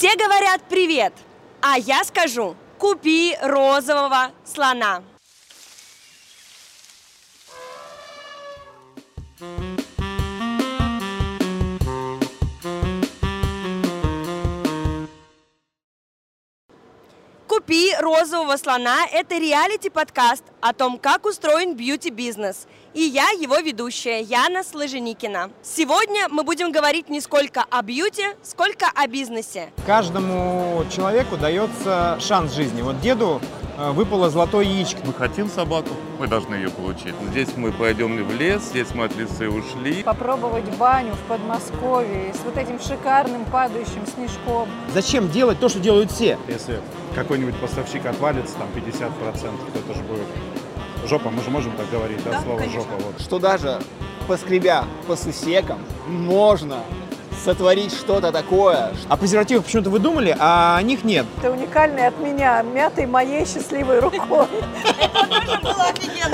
Все говорят привет, а я скажу, купи розового слона. «Купи розового слона» – это реалити-подкаст о том, как устроен бьюти-бизнес. И я его ведущая, Яна Сложеникина. Сегодня мы будем говорить не сколько о бьюти, сколько о бизнесе. Каждому человеку дается шанс жизни. Вот деду э, выпало золотое яичко. Мы хотим собаку, мы должны ее получить. Здесь мы пойдем в лес, здесь мы от леса ушли. попробовать баню в Подмосковье с вот этим шикарным падающим снежком. Зачем делать то, что делают все? Если какой-нибудь поставщик отвалится, там 50%, то это же будет жопа, мы же можем так говорить, да, слово жопа. Вот. что даже поскребя по сусекам можно сотворить что-то такое. О презервативах почему-то вы думали, а о них нет. Это уникальный от меня, мятой моей счастливой рукой.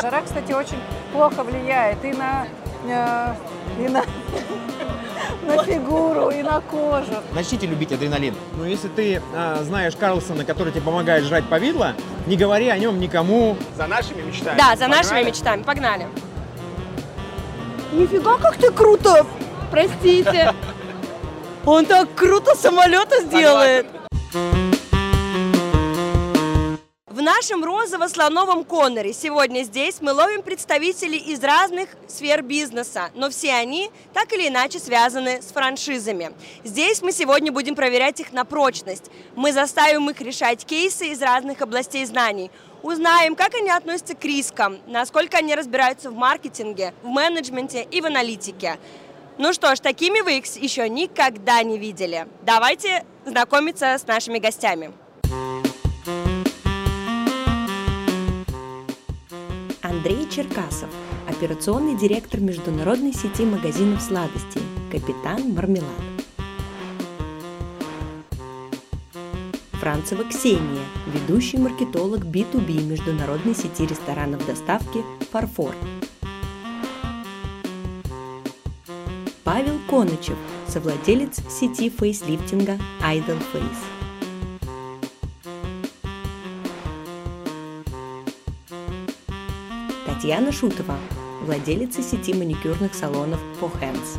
Жара, кстати, очень плохо влияет и на, э, и на, на фигуру, и на кожу. Начните любить адреналин. Но если ты э, знаешь Карлсона, который тебе помогает жрать повидло, не говори о нем никому. За нашими мечтами. Да, за нашими Погнали? мечтами. Погнали. Нифига, как ты круто! Простите. Он так круто самолета сделает. В нашем розово-слоновом Конноре сегодня здесь мы ловим представителей из разных сфер бизнеса, но все они так или иначе связаны с франшизами. Здесь мы сегодня будем проверять их на прочность. Мы заставим их решать кейсы из разных областей знаний. Узнаем, как они относятся к рискам, насколько они разбираются в маркетинге, в менеджменте и в аналитике. Ну что ж, такими вы их еще никогда не видели. Давайте знакомиться с нашими гостями. Андрей Черкасов, операционный директор международной сети магазинов сладостей, капитан Мармелад. Францева Ксения, ведущий маркетолог B2B международной сети ресторанов доставки «Фарфор». Павел Конычев, совладелец сети фейслифтинга Idol Face. Татьяна Шутова, владелица сети маникюрных салонов For Hands.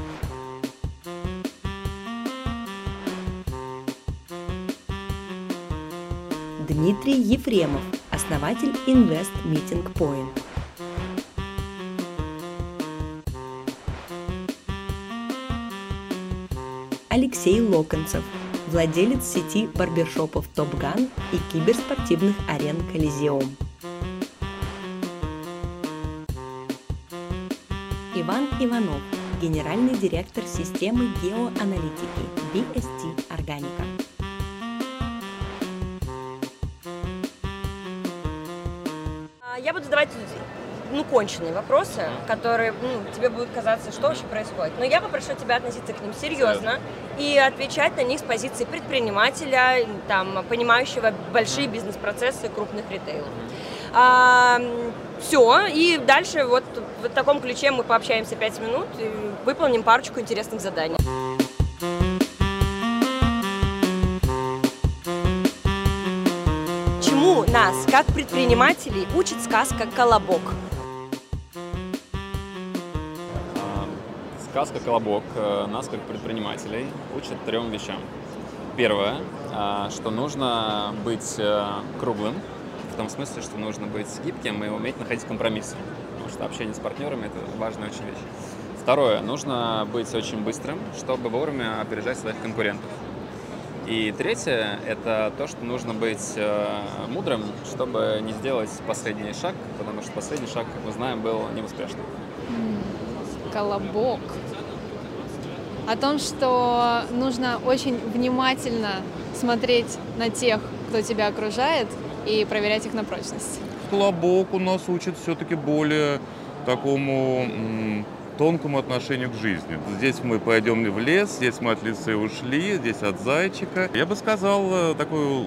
Дмитрий Ефремов, основатель Invest Meeting Point. Алексей Локонцев, владелец сети барбершопов Топ Ган и киберспортивных арен Колизеум. Иван Иванов, генеральный директор системы геоаналитики BST Органика. А, Я буду задавать ну, конченые вопросы, которые ну, тебе будут казаться, что вообще происходит. Но я попрошу тебя относиться к ним серьезно и отвечать на них с позиции предпринимателя, там, понимающего большие бизнес-процессы крупных ритейлов. все, и дальше вот в таком ключе мы пообщаемся 5 минут и выполним парочку интересных заданий. Чему нас, как предпринимателей, учит сказка «Колобок»? Сказка «Колобок» э, нас, как предпринимателей, учит трем вещам. Первое, а, что нужно быть э, круглым, в том смысле, что нужно быть гибким и уметь находить компромиссы. Потому что общение с партнерами – это важная очень вещь. Второе, нужно быть очень быстрым, чтобы вовремя опережать своих конкурентов. И третье – это то, что нужно быть э, мудрым, чтобы не сделать последний шаг, потому что последний шаг, как мы знаем, был неуспешным. Колобок. О том, что нужно очень внимательно смотреть на тех, кто тебя окружает, и проверять их на прочность. Колобок у нас учит все-таки более такому тонкому отношению к жизни. Здесь мы пойдем в лес, здесь мы от лисы ушли, здесь от зайчика. Я бы сказал э, такую,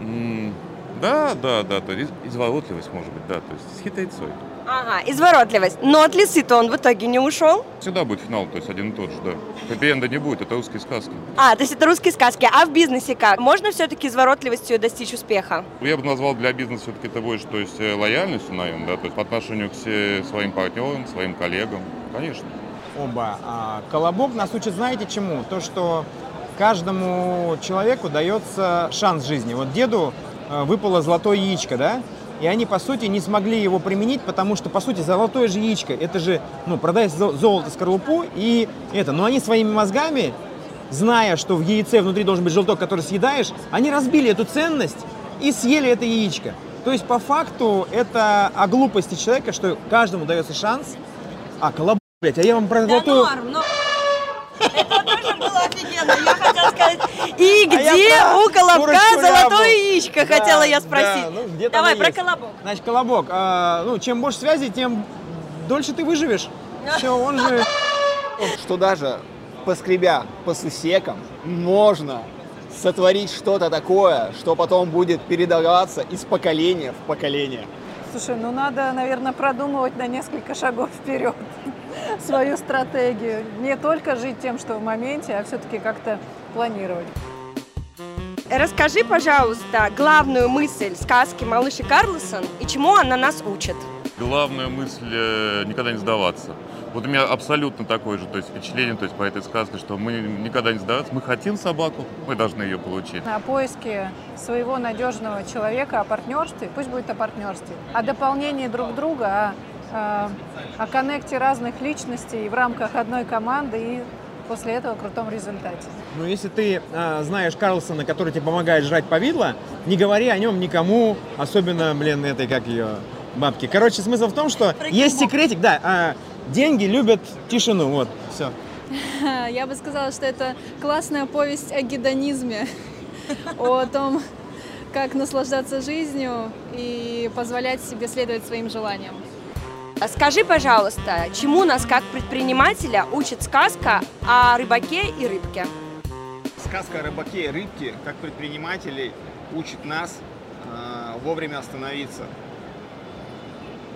м, да, да, да, то есть изворотливость, может быть, да, то есть с хитрецой. Ага, изворотливость. Но от лисы-то он в итоге не ушел. Всегда будет финал, то есть один и тот же, да. Хэппи-энда не будет, это русские сказки. А, то есть это русские сказки. А в бизнесе как? Можно все-таки изворотливостью достичь успеха? Я бы назвал для бизнеса все-таки это больше, то есть э, лояльностью, наверное, да, то есть по отношению к своим партнерам, своим коллегам, конечно. оба. А колобок нас учит, знаете чему? То, что каждому человеку дается шанс жизни. Вот деду э, выпало золотое яичко, да? И они, по сути, не смогли его применить, потому что, по сути, золотое же яичко, это же, ну, продать зо- золото, скорлупу и это. Но они своими мозгами, зная, что в яйце внутри должен быть желток, который съедаешь, они разбили эту ценность и съели это яичко. То есть, по факту, это о глупости человека, что каждому дается шанс. А, колобок, блядь, а я вам про золотую... но... Это тоже было офигенно. Я хотела сказать, и А где у колобка золотое яичко, Да, хотела я да, спросить. ну, где-то Давай про есть. колобок. Значит, колобок, а, ну, чем больше связей, тем дольше ты выживешь. Все, он же... Что даже поскребя по сусекам, можно сотворить что-то такое, что потом будет передаваться из поколения в поколение. Слушай, ну надо, наверное, продумывать на несколько шагов вперед свою стратегию. Не только жить тем, что в моменте, а все-таки как-то планировать. Расскажи, пожалуйста, главную мысль сказки «Малыш и Карлсон» и чему она нас учит. Главная мысль э, никогда не сдаваться. Вот у меня абсолютно такое же то есть, впечатление то есть, по этой сказке, что мы никогда не сдаваться. Мы хотим собаку, мы должны ее получить. На поиске своего надежного человека, о партнерстве, пусть будет о партнерстве, о дополнении друг друга, о, э, о коннекте разных личностей в рамках одной команды и после этого крутом результате. Ну, если ты а, знаешь Карлсона, который тебе помогает жрать повидло, не говори о нем никому, особенно, блин, этой, как ее, бабки. Короче, смысл в том, что есть секретик, да, а, деньги любят тишину, вот, все. Я бы сказала, что это классная повесть о гедонизме, о том, как наслаждаться жизнью и позволять себе следовать своим желаниям. А Скажи, пожалуйста, чему нас как предпринимателя учит сказка о рыбаке и рыбке? Сказка о рыбаке и рыбке, как предпринимателей, учит нас э, вовремя остановиться.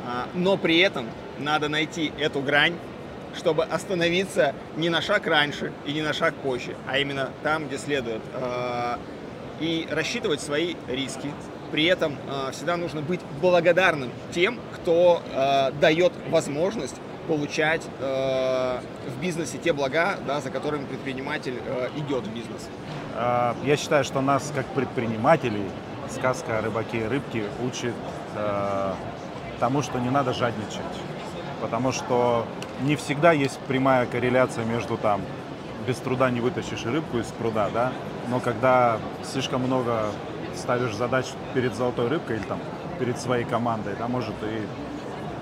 А, но при этом надо найти эту грань, чтобы остановиться не на шаг раньше и не на шаг позже, а именно там, где следует. И рассчитывать свои риски. При этом всегда нужно быть благодарным тем, кто э, дает возможность получать э, в бизнесе те блага, да, за которыми предприниматель э, идет в бизнес. А, Я считаю, что нас, как предпринимателей, сказка о рыбаке и рыбке учит э, тому, что не надо жадничать. Потому что не всегда есть прямая корреляция между там без труда не вытащишь рыбку из пруда, да, но когда слишком много ставишь задач перед золотой рыбкой или там перед своей командой, да, может и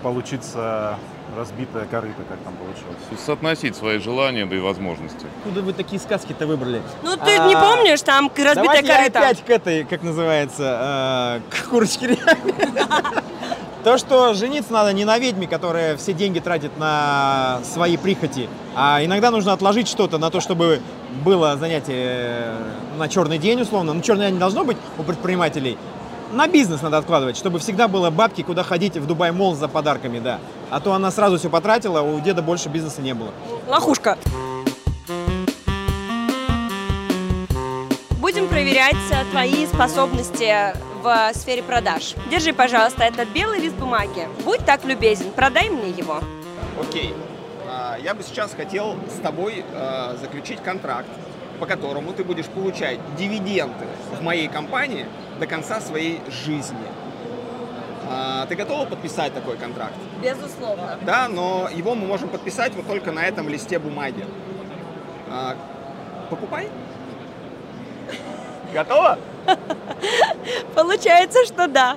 получиться разбитая корыто, как там получилось. Есть соотносить свои желания да и возможности. Откуда вы такие сказки-то выбрали? Ну, ты А, не помнишь, там разбитая корыта? опять к этой, как называется, э, к курочке. То, что жениться надо не на ведьме, которая все деньги тратит на свои прихоти, а иногда нужно отложить что-то на то, чтобы было занятие э, на черный день, условно. Ну, черный день не должно быть у предпринимателей. На бизнес надо откладывать, чтобы всегда было бабки, куда ходить в Dubai Mall за подарками, да. А то она сразу все потратила, а у деда больше бизнеса не было. Лохушка. Будем проверять э, твои способности в сфере продаж. Держи, пожалуйста, этот белый лист бумаги. Будь так любезен, продай мне его. Окей. А, Я бы сейчас хотел с тобой а, заключить контракт, по которому ты будешь получать дивиденды в моей компании до конца своей жизни. А, Ты готова подписать такой контракт? Безусловно. Да, но его мы можем подписать вот только на этом листе бумаги. А, Покупай. Готова? Получается, что да.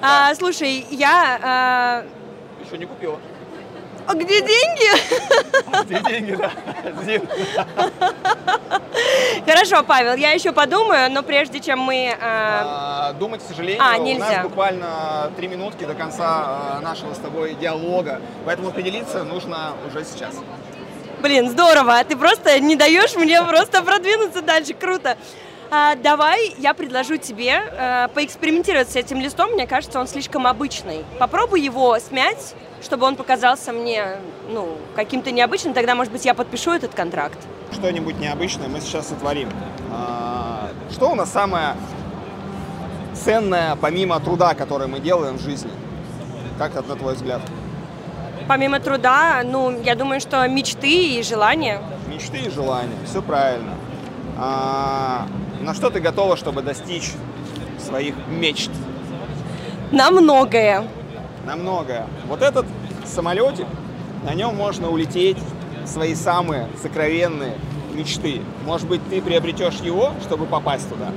А, слушай, я... Еще не купила. А, а где деньги? Где деньги, да? Зин. Хорошо, Павел, я еще подумаю, но прежде чем мы... а, А, Думать, к сожалению, А, у нас буквально три минутки до конца а, нашего с тобой диалога, поэтому определиться нужно уже сейчас. Блин, здорово, ты просто не даешь мне просто продвинуться дальше, круто. А, давай я предложу тебе э, поэкспериментировать с этим листом. Мне кажется, он слишком обычный. Попробуй его смять, чтобы он показался мне ну, каким-то необычным. Тогда, может быть, я подпишу этот контракт. Что-нибудь необычное мы сейчас сотворим. А, Что у нас самое ценное, помимо труда, который мы делаем в жизни? Как это на твой взгляд? Помимо труда, ну, я думаю, что мечты и желания. Мечты и желания, все правильно. А, на что ты готова, чтобы достичь своих мечт? На многое. На многое. Вот этот самолетик, на нем можно улететь свои самые сокровенные мечты. Может быть, ты приобретешь его, чтобы попасть туда?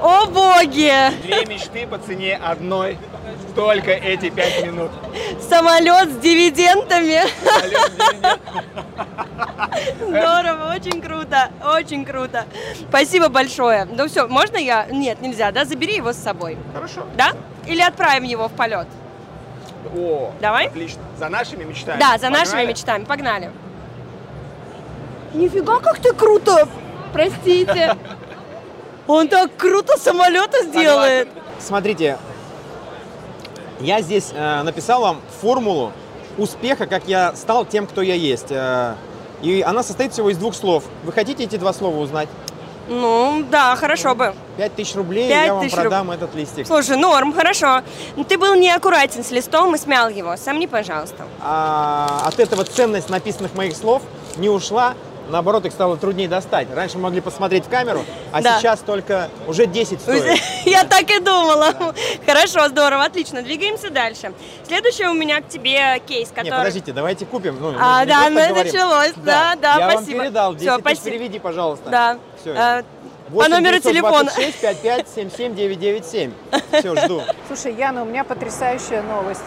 О боги! Две мечты по цене одной. Только эти пять минут. Самолет с дивидендами. Здорово, очень круто, очень круто. Спасибо большое. Ну все, можно я? Нет, нельзя, да? Забери его с собой. Хорошо. Да? Или отправим его в полет? О, Давай? Отлично. За нашими мечтами. Да, за нашими Погнали? мечтами. Погнали. Нифига, как ты круто! Простите. Он так круто самолета сделает. Смотрите, я здесь э, написал вам формулу успеха, как я стал тем, кто я есть. Э, и она состоит всего из двух слов. Вы хотите эти два слова узнать? Ну, да, хорошо бы. Пять тысяч рублей, Пять я вам тысяч руб- продам этот листик. Слушай, норм, хорошо. Но ты был неаккуратен с листом и смял его. Сомни, пожалуйста. А от этого ценность написанных моих слов не ушла. Наоборот, их стало труднее достать. Раньше могли посмотреть в камеру, а Да. сейчас только уже 10 стоит. Я так и думала. Хорошо, здорово, отлично. Двигаемся дальше. Следующий у меня к тебе кейс, который... Не, подождите, давайте купим. Ну, А, да, ну началось. Да, да, Я спасибо. вам передал. 10 Всё, тысяч переведи, пожалуйста. Да. Все. Э, По номеру телефона. 55 77 997. Все, жду. Слушай, Яна, у меня потрясающая новость.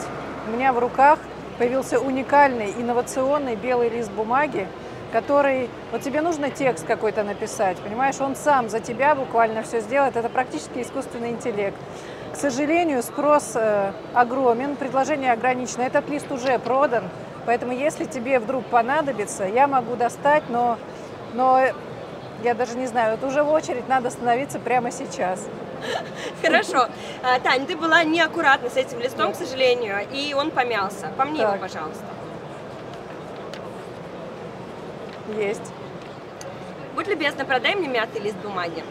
У меня в руках появился уникальный инновационный белый лист бумаги, который... Вот тебе нужно текст какой-то написать, понимаешь? Он сам за тебя буквально все сделает. Это практически искусственный интеллект. К сожалению, спрос э, огромен, предложение ограничено. Этот лист уже продан, поэтому если тебе вдруг понадобится, я могу достать, но, но я даже не знаю, это уже в очередь, надо становиться прямо сейчас. Хорошо. А, Тань, ты была неаккуратна с этим листом, к сожалению, и он помялся. Помни его, пожалуйста. Есть. Будь любезна, продай мне мятый лист бумаги.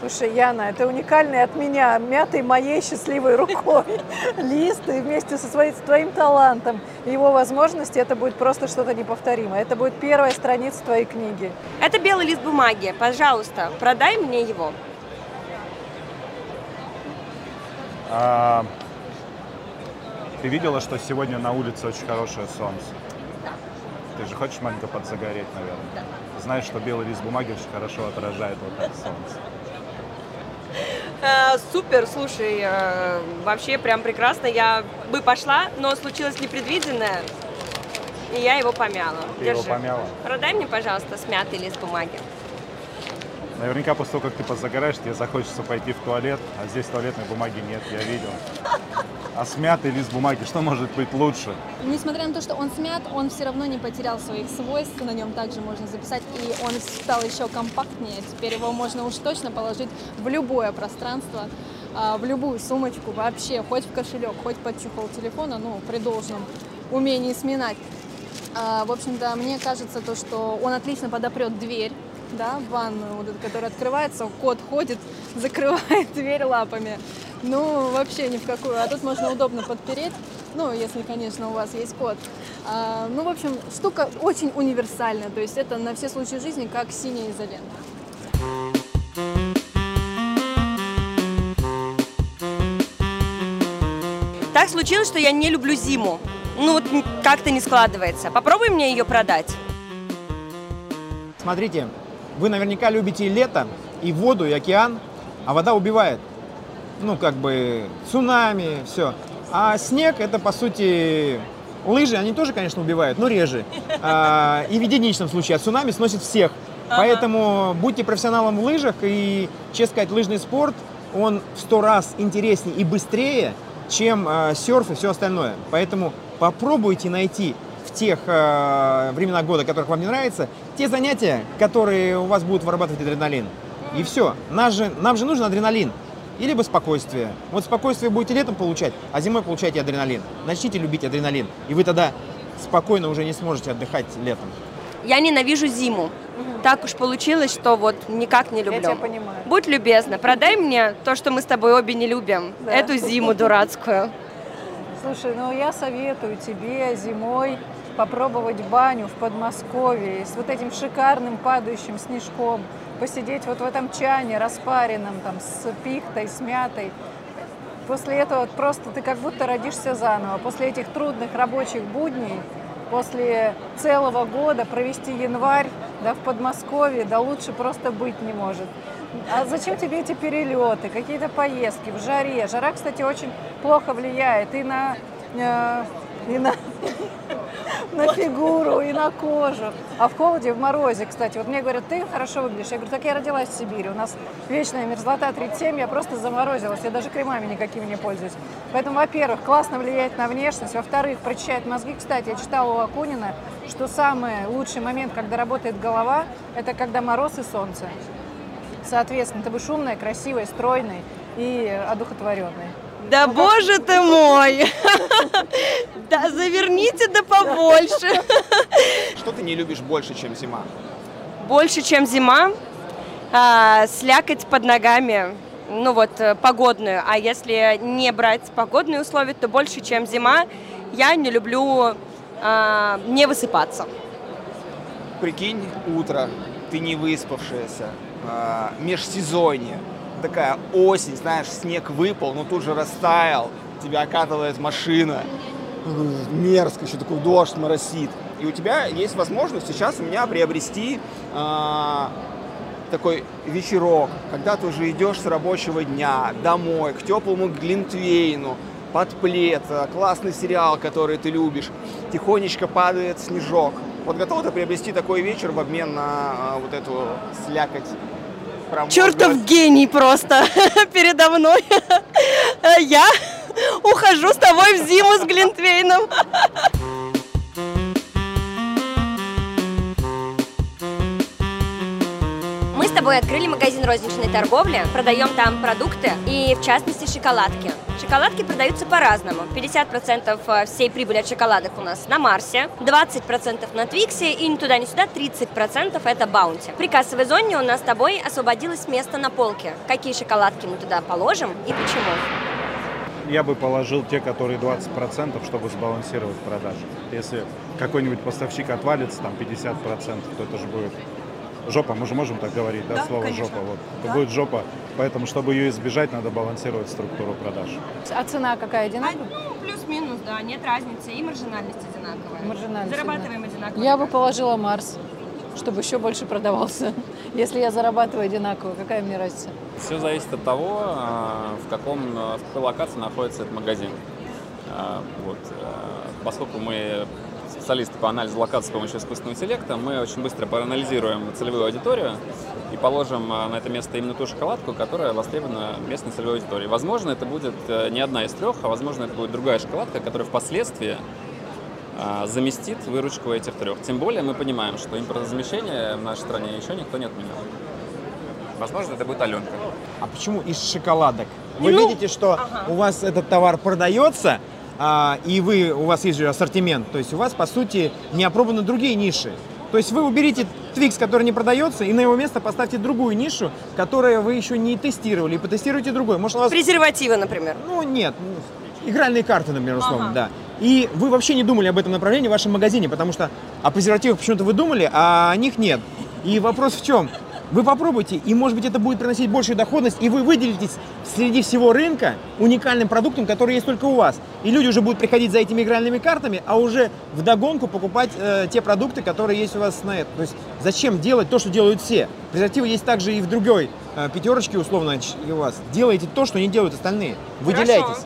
Слушай, Яна, это уникальный от меня, мятый моей счастливой рукой лист, и вместе со своим, с твоим талантом и его возможности это будет просто что-то неповторимое. Это будет первая страница твоей книги. Это белый лист бумаги. Пожалуйста, продай мне его. А, ты видела, что сегодня на улице очень хорошее солнце? Ты же хочешь маленько подзагореть, наверное? Знаешь, что белый лист бумаги очень хорошо отражает вот так солнце. Э, супер, слушай, э, вообще прям прекрасно. Я бы пошла, но случилось непредвиденное, и я его помяла. Ты его Держи. помяла? Продай мне, пожалуйста, смятый лист бумаги. Наверняка после того, как ты позагораешь, тебе захочется пойти в туалет, а здесь туалетной бумаги нет, я видел. А смятый лист бумаги, что может быть лучше? Несмотря на то, что он смят, он все равно не потерял своих свойств, на нем также можно записать, и он стал еще компактнее. Теперь его можно уж точно положить в любое пространство, а, в любую сумочку, вообще, хоть в кошелек, хоть под чехол телефона, ну, при должном умении сминать. А, В общем-то, мне кажется, то, что он отлично подопрет дверь, да, в ванную, вот эту, которая открывается, кот ходит, закрывает дверь лапами. Ну, вообще ни в какую. А тут можно удобно подпереть, ну, если, конечно, у вас есть кот. А, ну, в общем, штука очень универсальная, то есть это на все случаи жизни как синяя изолента. Так случилось, что я не люблю зиму. Ну вот как-то не складывается. Попробуй мне ее продать. Смотрите, вы наверняка любите и лето, и воду, и океан, а вода убивает. Ну, как бы цунами, все. А снег это, по сути, лыжи, они тоже, конечно, убивают, но реже. А, и в единичном случае, а цунами сносит всех. Поэтому будьте профессионалом в лыжах, и, честно сказать, лыжный спорт, он в сто раз интереснее и быстрее, чем э, серф и все остальное. Поэтому попробуйте найти в тех э, временах года, которых вам не нравится, те занятия, которые у вас будут вырабатывать адреналин. И все. Нас же, нам же нужен адреналин. И либо спокойствие. Вот спокойствие будете летом получать, а зимой получаете адреналин. Начните любить адреналин. И вы тогда спокойно уже не сможете отдыхать летом. Я ненавижу зиму. Так уж получилось, что вот никак не Я люблю. тебя понимаю. Будь любезна, продай мне то, что мы с тобой обе не любим. Да. Эту зиму дурацкую. Слушай, ну я советую тебе зимой попробовать баню в Подмосковье с вот этим шикарным падающим снежком, посидеть вот в этом чане распаренном, там, с пихтой, с мятой. После этого просто ты как будто родишься заново. После этих трудных рабочих будней, после целого года провести январь да, в Подмосковье, да лучше просто быть не может. А зачем тебе эти перелеты, какие-то поездки в жаре? Жара, кстати, очень плохо влияет и на, э, и на, на фигуру, и на кожу. А в холоде, в морозе, кстати, вот мне говорят, ты хорошо выглядишь. Я говорю, так я родилась в Сибири, у нас вечная мерзлота 37, я просто заморозилась, я даже кремами никакими не пользуюсь. Поэтому, во-первых, классно влияет на внешность, во-вторых, прочищает мозги. Кстати, я читала у Акунина, что самый лучший момент, когда работает голова, это когда мороз и солнце. Соответственно, ты будешь умная, красивая, стройной и одухотворенной. Да боже ты мой! Да заверните да побольше. Что ты не любишь больше, чем зима? Больше, чем зима, а, слякоть под ногами, ну вот, э, погодную. А если не брать погодные условия, то больше, чем зима, я не люблю а, не высыпаться. Прикинь, утро, ты не выспавшаяся, а, межсезонье, такая осень, знаешь, снег выпал, но тут же растаял, тебя окатывает машина, мерзко, еще такой дождь моросит. И у тебя есть возможность сейчас у меня приобрести а, такой вечерок, когда ты уже идешь с рабочего дня домой, к теплому глинтвейну, под плед, а, классный сериал, который ты любишь, тихонечко падает снежок. Вот готова ты приобрести такой вечер в обмен на а, вот эту слякоть? Чертов гений просто передо мной. Я ухожу с тобой в зиму с Глинтвейном. Мы с тобой открыли магазин розничной торговли, продаем там продукты и, в частности, шоколадки. Шоколадки продаются по-разному. 50% всей прибыли от шоколадок у нас на Марсе, 20% на Твиксе и ни туда, ни сюда 30% это Баунти. При кассовой зоне у нас с тобой освободилось место на полке. Какие шоколадки мы туда положим и почему? Я бы положил те, которые 20%, чтобы сбалансировать продажи. Если какой-нибудь поставщик отвалится, там 50%, то это же будет жопа. Мы же можем так говорить, да, Да, слово конечно. жопа. Вот. Это Да. будет жопа. Поэтому, чтобы ее избежать, надо балансировать структуру продаж. А цена какая одинаковая? ну, плюс-минус, да, нет разницы. И маржинальность одинаковая. Маржинальность Зарабатываем одинаково. Я бы положила Марс, чтобы еще больше продавался. Если я зарабатываю одинаково, какая мне разница? Все зависит от того, а, в, каком, а, в какой локации находится этот магазин. А, Вот. а, Поскольку мы специалисты по анализу локации с помощью искусственного интеллекта, мы очень быстро проанализируем целевую аудиторию и положим а, на это место именно ту шоколадку, которая востребована местной целевой аудиторией. Возможно, это будет э, не одна из трех, а возможно, это будет другая шоколадка, которая впоследствии а, заместит выручку этих трех. Тем более мы понимаем, что импортозамещение в нашей стране еще никто не отменял. Возможно, это будет Аленка. А почему из шоколадок? Вы Ну, видите, что у вас этот товар продается, а, и вы, у вас есть же ассортимент, то есть у вас, по сути, не опробованы другие ниши. То есть вы уберите Твикс, который не продается, и на его место поставьте другую нишу, которую вы еще не тестировали, и потестируйте другой. Может, у вас Презервативы, например. ну, нет. ну, Игральные карты, например, условно, Ага. да. И вы вообще не думали об этом направлении в вашем магазине, потому что о презервативах почему-то вы думали, а о них нет. И вопрос в чем? Вы попробуйте, и, может быть, это будет приносить большую доходность, и вы выделитесь среди всего рынка уникальным продуктом, который есть только у вас. И люди уже будут приходить за этими игральными картами, а уже вдогонку покупать э, те продукты, которые есть у вас на это. То есть зачем делать то, что делают все? Презервативы есть также и в другой э, пятерочке, условно, у вас. Делайте то, что не делают остальные. Выделяйтесь.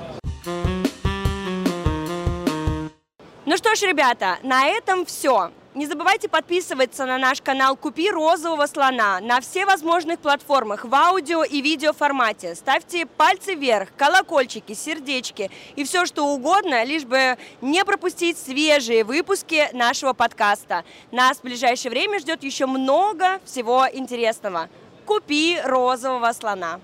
Ну что ж, ребята, на этом все. Не забывайте подписываться на наш канал «Купи розового слона» на все возможных платформах в аудио и видео формате. Ставьте пальцы вверх, колокольчики, сердечки и все что угодно, лишь бы не пропустить свежие выпуски нашего подкаста. Нас в ближайшее время ждет еще много всего интересного. «Купи розового слона».